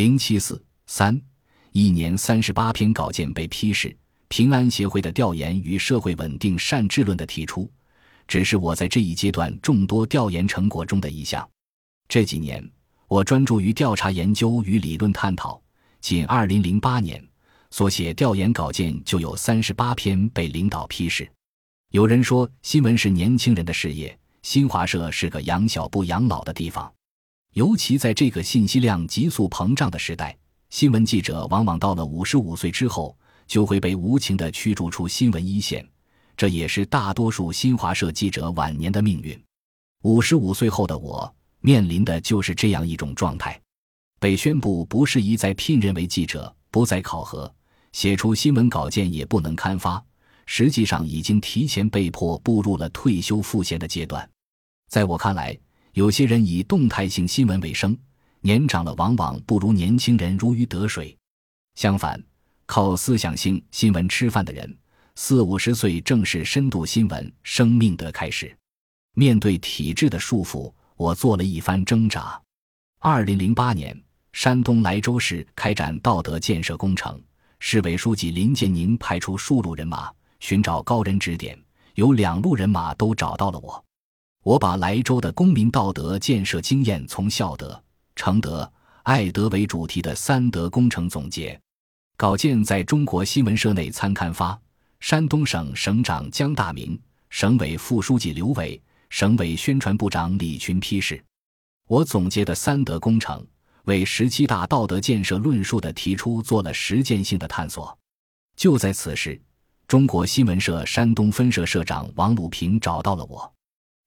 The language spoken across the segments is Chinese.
零七四三，一年三十八篇稿件被批示。平安协会的调研与社会稳定善治论的提出，只是我在这一阶段众多调研成果中的一项。这几年，我专注于调查研究与理论探讨。仅二零零八年所写调研稿件就有三十八篇被领导批示。有人说，新闻是年轻人的事业，新华社是个养小不养老的地方。尤其在这个信息量急速膨胀的时代，新闻记者往往到了五十五岁之后。就会被无情地驱逐出新闻一线，这也是大多数新华社记者晚年的命运。五十五岁后的我面临的就是这样一种状态：被宣布不适宜再聘任为记者，不再考核，写出新闻稿件也不能刊发。实际上，已经提前被迫步入了退休赋闲的阶段。在我看来，有些人以动态性新闻为生，年长了往往不如年轻人如鱼得水。相反。靠思想性新闻吃饭的人，四五十岁正是深度新闻生命的开始。面对体制的束缚，我做了一番挣扎。二零零八年，山东莱州市开展道德建设工程，市委书记林建宁派出数路人马寻找高人指点，有两路人马都找到了我。我把莱州的公民道德建设经验从孝德、承德、爱德为主题的三德工程总结。稿件在中国新闻社内参刊发，山东省省长江大明、省委副书记刘伟、省委宣传部长李群批示。我总结的三德工程，为十七大道德建设论述的提出做了实践性的探索。就在此时，中国新闻社山东分社社长王鲁平找到了我。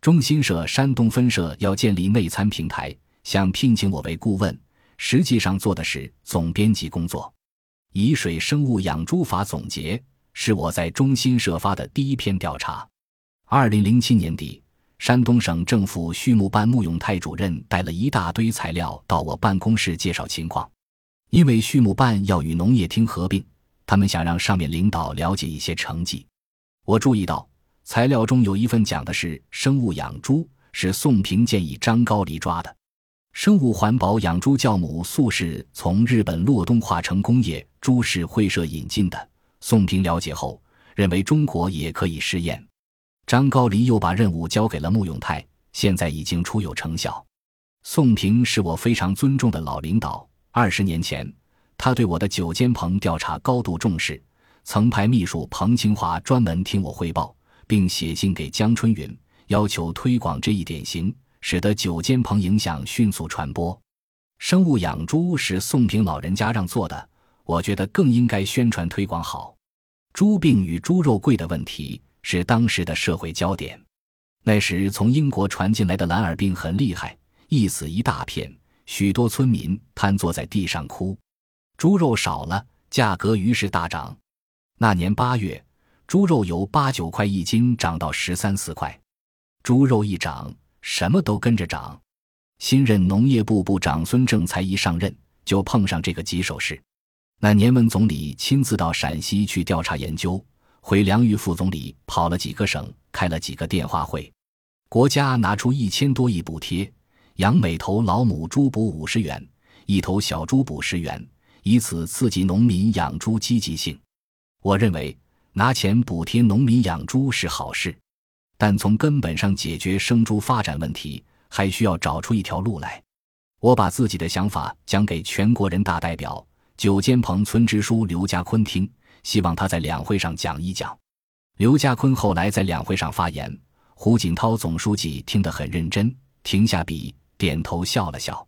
中新社山东分社要建立内参平台，想聘请我为顾问，实际上做的是总编辑工作。沂水生物养猪法总结是我在中新社发的第一篇调查。二零零七年底，山东省政府畜牧办穆永泰主任带了一大堆材料到我办公室介绍情况。因为畜牧办要与农业厅合并，他们想让上面领导了解一些成绩。我注意到材料中有一份讲的是生物养猪，是宋平建议张高丽抓的。生物环保养猪酵母素是从日本洛东化成工业株式会社引进的。宋平了解后认为中国也可以试验。张高丽又把任务交给了穆永泰，现在已经初有成效。宋平是我非常尊重的老领导。二十年前，他对我的九间棚调查高度重视，曾派秘书彭清华专门听我汇报，并写信给江春云，要求推广这一典型。使得九间棚影响迅速传播。生物养猪是宋平老人家让做的，我觉得更应该宣传推广好。猪病与猪肉贵的问题是当时的社会焦点。那时从英国传进来的蓝耳病很厉害，一死一大片，许多村民瘫坐在地上哭。猪肉少了，价格于是大涨。那年八月，猪肉由八九块一斤涨到十三四块。猪肉一涨。什么都跟着涨。新任农业部部长孙政才一上任，就碰上这个棘手事。那年，文总理亲自到陕西去调查研究，回梁玉副总理跑了几个省，开了几个电话会。国家拿出一千多亿补贴，养每头老母猪补五十元，一头小猪补十元，以此刺激农民养猪积极性。我认为拿钱补贴农民养猪是好事。但从根本上解决生猪发展问题，还需要找出一条路来。我把自己的想法讲给全国人大代表九间棚村支书刘家坤听，希望他在两会上讲一讲。刘家坤后来在两会上发言，胡锦涛总书记听得很认真，停下笔，点头笑了笑。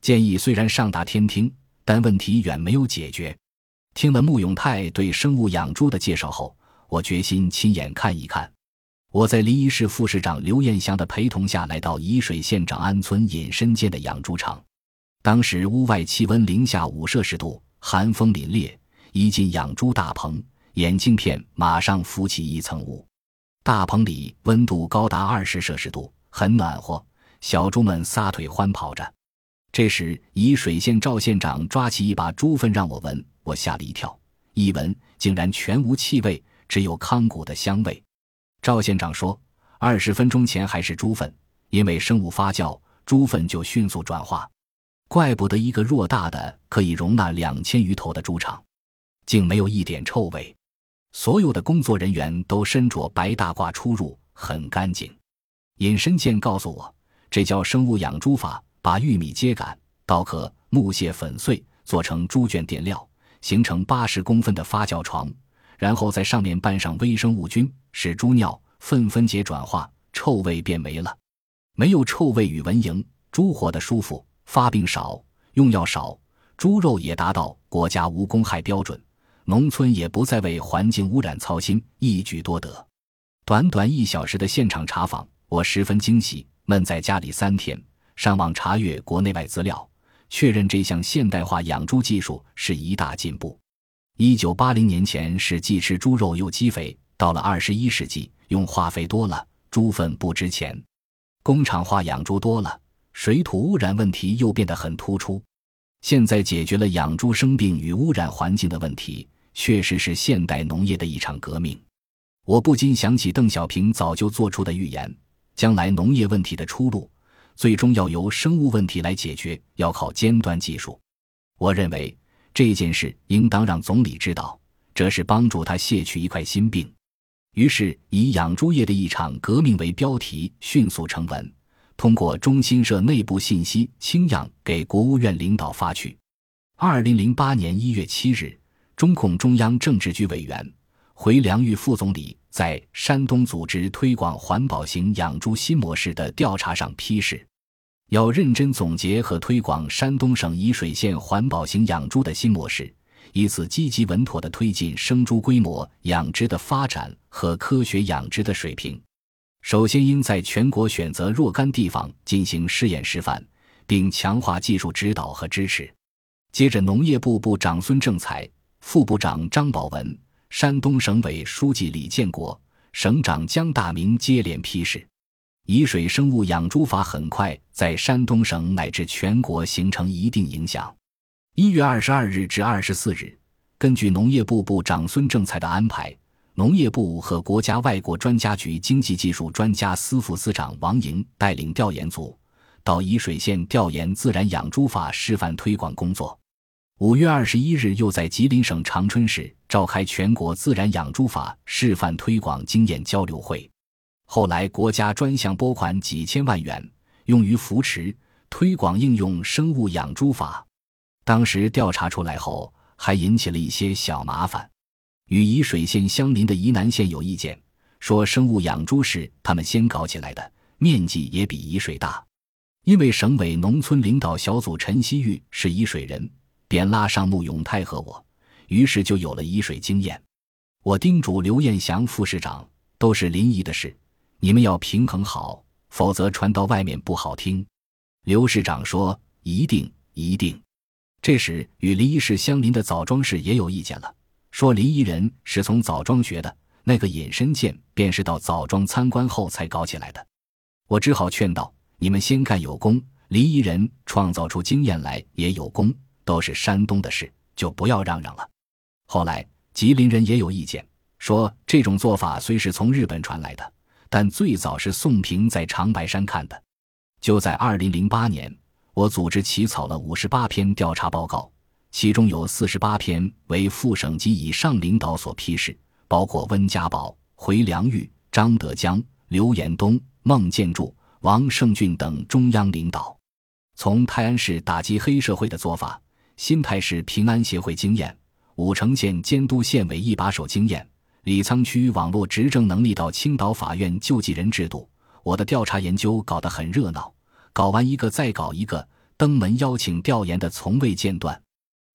建议虽然上达天听，但问题远没有解决。听了穆永泰对生物养猪的介绍后，我决心亲眼看一看。我在临沂市副市长刘彦祥的陪同下来到沂水县长安村隐身建的养猪场，当时屋外气温零下五摄氏度，寒风凛冽。一进养猪大棚，眼镜片马上浮起一层雾。大棚里温度高达二十摄氏度，很暖和，小猪们撒腿欢跑着。这时，沂水县赵县长抓起一把猪粪让我闻，我吓了一跳，一闻竟然全无气味，只有糠谷的香味。赵县长说：“二十分钟前还是猪粪，因为生物发酵，猪粪就迅速转化。怪不得一个偌大的可以容纳两千余头的猪场，竟没有一点臭味。所有的工作人员都身着白大褂出入，很干净。隐身剑告诉我，这叫生物养猪法，把玉米秸秆、稻壳、木屑粉碎，做成猪圈垫料，形成八十公分的发酵床，然后在上面拌上微生物菌，使猪尿粪分解转化，臭味便没了。没有臭味与蚊蝇，猪活得舒服。发病少，用药少，猪肉也达到国家无公害标准，农村也不再为环境污染操心，一举多得。短短一小时的现场查访，我十分惊喜。闷在家里三天，上网查阅国内外资料，确认这项现代化养猪技术是一大进步。一九八零年前是既吃猪肉又积肥，到了二十一世纪，用化肥多了，猪粪不值钱，工厂化养猪多了。水土污染问题又变得很突出，现在解决了养猪生病与污染环境的问题，确实是现代农业的一场革命。我不禁想起邓小平早就做出的预言：将来农业问题的出路，最终要由生物问题来解决，要靠尖端技术。我认为这件事应当让总理知道，这是帮助他卸去一块心病。于是，以“养猪业的一场革命”为标题，迅速成文。通过中新社内部信息清样给国务院领导发去。二零零八年一月七日，中共中央政治局委员回良玉副总理在山东组织推广环保型养猪新模式的调查上批示，要认真总结和推广山东省沂水县环保型养猪的新模式，以此积极稳妥地推进生猪规模养殖的发展和科学养殖的水平。首先，应在全国选择若干地方进行试验示范，并强化技术指导和支持。接着，农业部部长孙政才、副部长张宝文、山东省委书记李建国、省长姜大明接连批示，沂水生物养猪法很快在山东省乃至全国形成一定影响。一月二十二日至二十四日，根据农业部部长孙政才的安排。农业部和国家外国专家局经济技术专家司副司长王莹带领调研组到沂水县调研自然养猪法示范推广工作。五月二十一日，又在吉林省长春市召开全国自然养猪法示范推广经验交流会。后来，国家专项拨款几千万元，用于扶持推广应用生物养猪法。当时调查出来后，还引起了一些小麻烦。与沂水县相邻的沂南县有意见，说生物养猪是他们先搞起来的，面积也比沂水大。因为省委农村领导小组陈希玉是沂水人，便拉上穆永泰和我，于是就有了沂水经验。我叮嘱刘彦祥副市长，都是临沂的事，你们要平衡好，否则传到外面不好听。刘市长说：“一定，一定。”这时与临沂市相邻的枣庄市也有意见了。说临沂人是从枣庄学的，那个隐身剑便是到枣庄参观后才搞起来的。我只好劝道：“你们先干有功，临沂人创造出经验来也有功，都是山东的事，就不要嚷嚷了。”后来吉林人也有意见，说这种做法虽是从日本传来的，但最早是宋平在长白山看的。就在二零零八年，我组织起草了五十八篇调查报告。其中有四十八篇为副省级以上领导所批示，包括温家宝、回良玉、张德江、刘延东、孟建柱、王胜俊等中央领导。从泰安市打击黑社会的做法、新泰市平安协会经验、武城县监督县委一把手经验、李沧区网络执政能力到青岛法院救济人制度，我的调查研究搞得很热闹，搞完一个再搞一个，登门邀请调研的从未间断。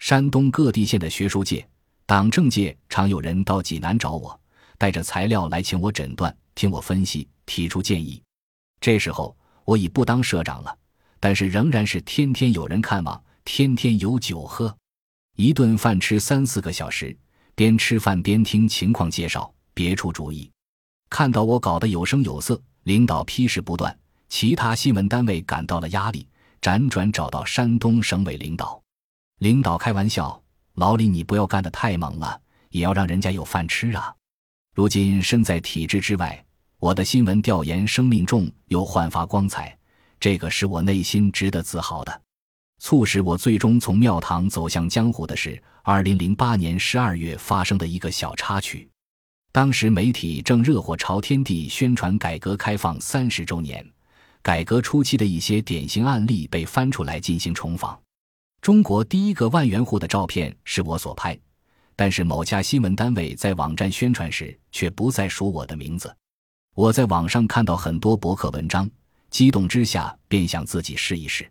山东各地县的学术界、党政界常有人到济南找我，带着材料来请我诊断、听我分析、提出建议。这时候我已不当社长了，但是仍然是天天有人看望，天天有酒喝，一顿饭吃三四个小时，边吃饭边听情况介绍，别出主意。看到我搞得有声有色，领导批示不断，其他新闻单位感到了压力，辗转找到山东省委领导。领导开玩笑：“老李，你不要干得太猛了，也要让人家有饭吃啊！”如今身在体制之外，我的新闻调研生命重又焕发光彩，这个是我内心值得自豪的。促使我最终从庙堂走向江湖的是二零零八年十二月发生的一个小插曲。当时媒体正热火朝天地宣传改革开放三十周年，改革初期的一些典型案例被翻出来进行重访。中国第一个万元户的照片是我所拍，但是某家新闻单位在网站宣传时却不再署我的名字。我在网上看到很多博客文章，激动之下便想自己试一试。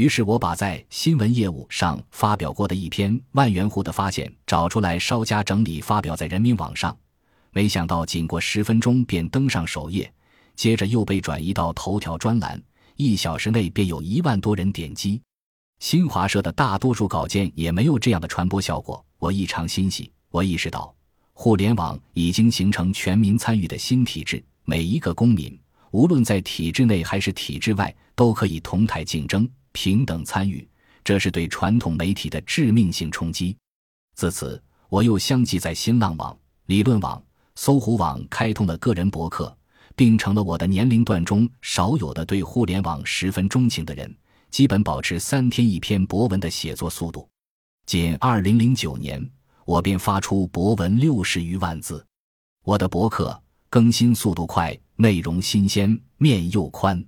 于是我把在新闻业务上发表过的一篇万元户的发现找出来，稍加整理，发表在人民网上。没想到仅过十分钟便登上首页，接着又被转移到头条专栏，一小时内便有一万多人点击。新华社的大多数稿件也没有这样的传播效果，我异常欣喜。我意识到，互联网已经形成全民参与的新体制，每一个公民，无论在体制内还是体制外，都可以同台竞争、平等参与。这是对传统媒体的致命性冲击。自此，我又相继在新浪网、理论网、搜狐网开通了个人博客，并成了我的年龄段中少有的对互联网十分钟情的人。基本保持三天一篇博文的写作速度，仅二零零九年，我便发出博文六十余万字。我的博客更新速度快，内容新鲜，面又宽。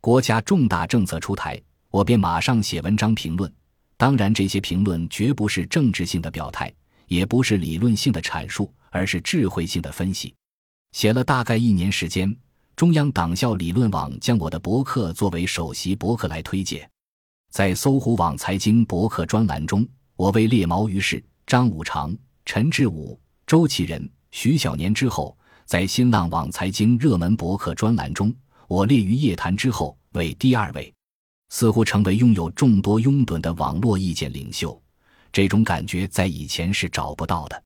国家重大政策出台，我便马上写文章评论。当然，这些评论绝不是政治性的表态，也不是理论性的阐述，而是智慧性的分析。写了大概一年时间。中央党校理论网将我的博客作为首席博客来推介，在搜狐网财经博客专栏中，我为列毛于氏、张五常、陈志武、周其仁、徐小年之后，在新浪网财经热门博客专栏中，我列于夜谈之后为第二位，似乎成为拥有众多拥趸的网络意见领袖。这种感觉在以前是找不到的。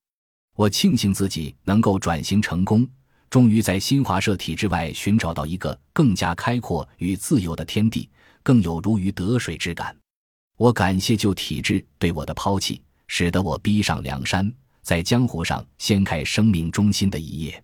我庆幸自己能够转型成功。终于在新华社体制外寻找到一个更加开阔与自由的天地，更有如鱼得水之感。我感谢旧体制对我的抛弃，使得我逼上梁山，在江湖上掀开生命中心的一页。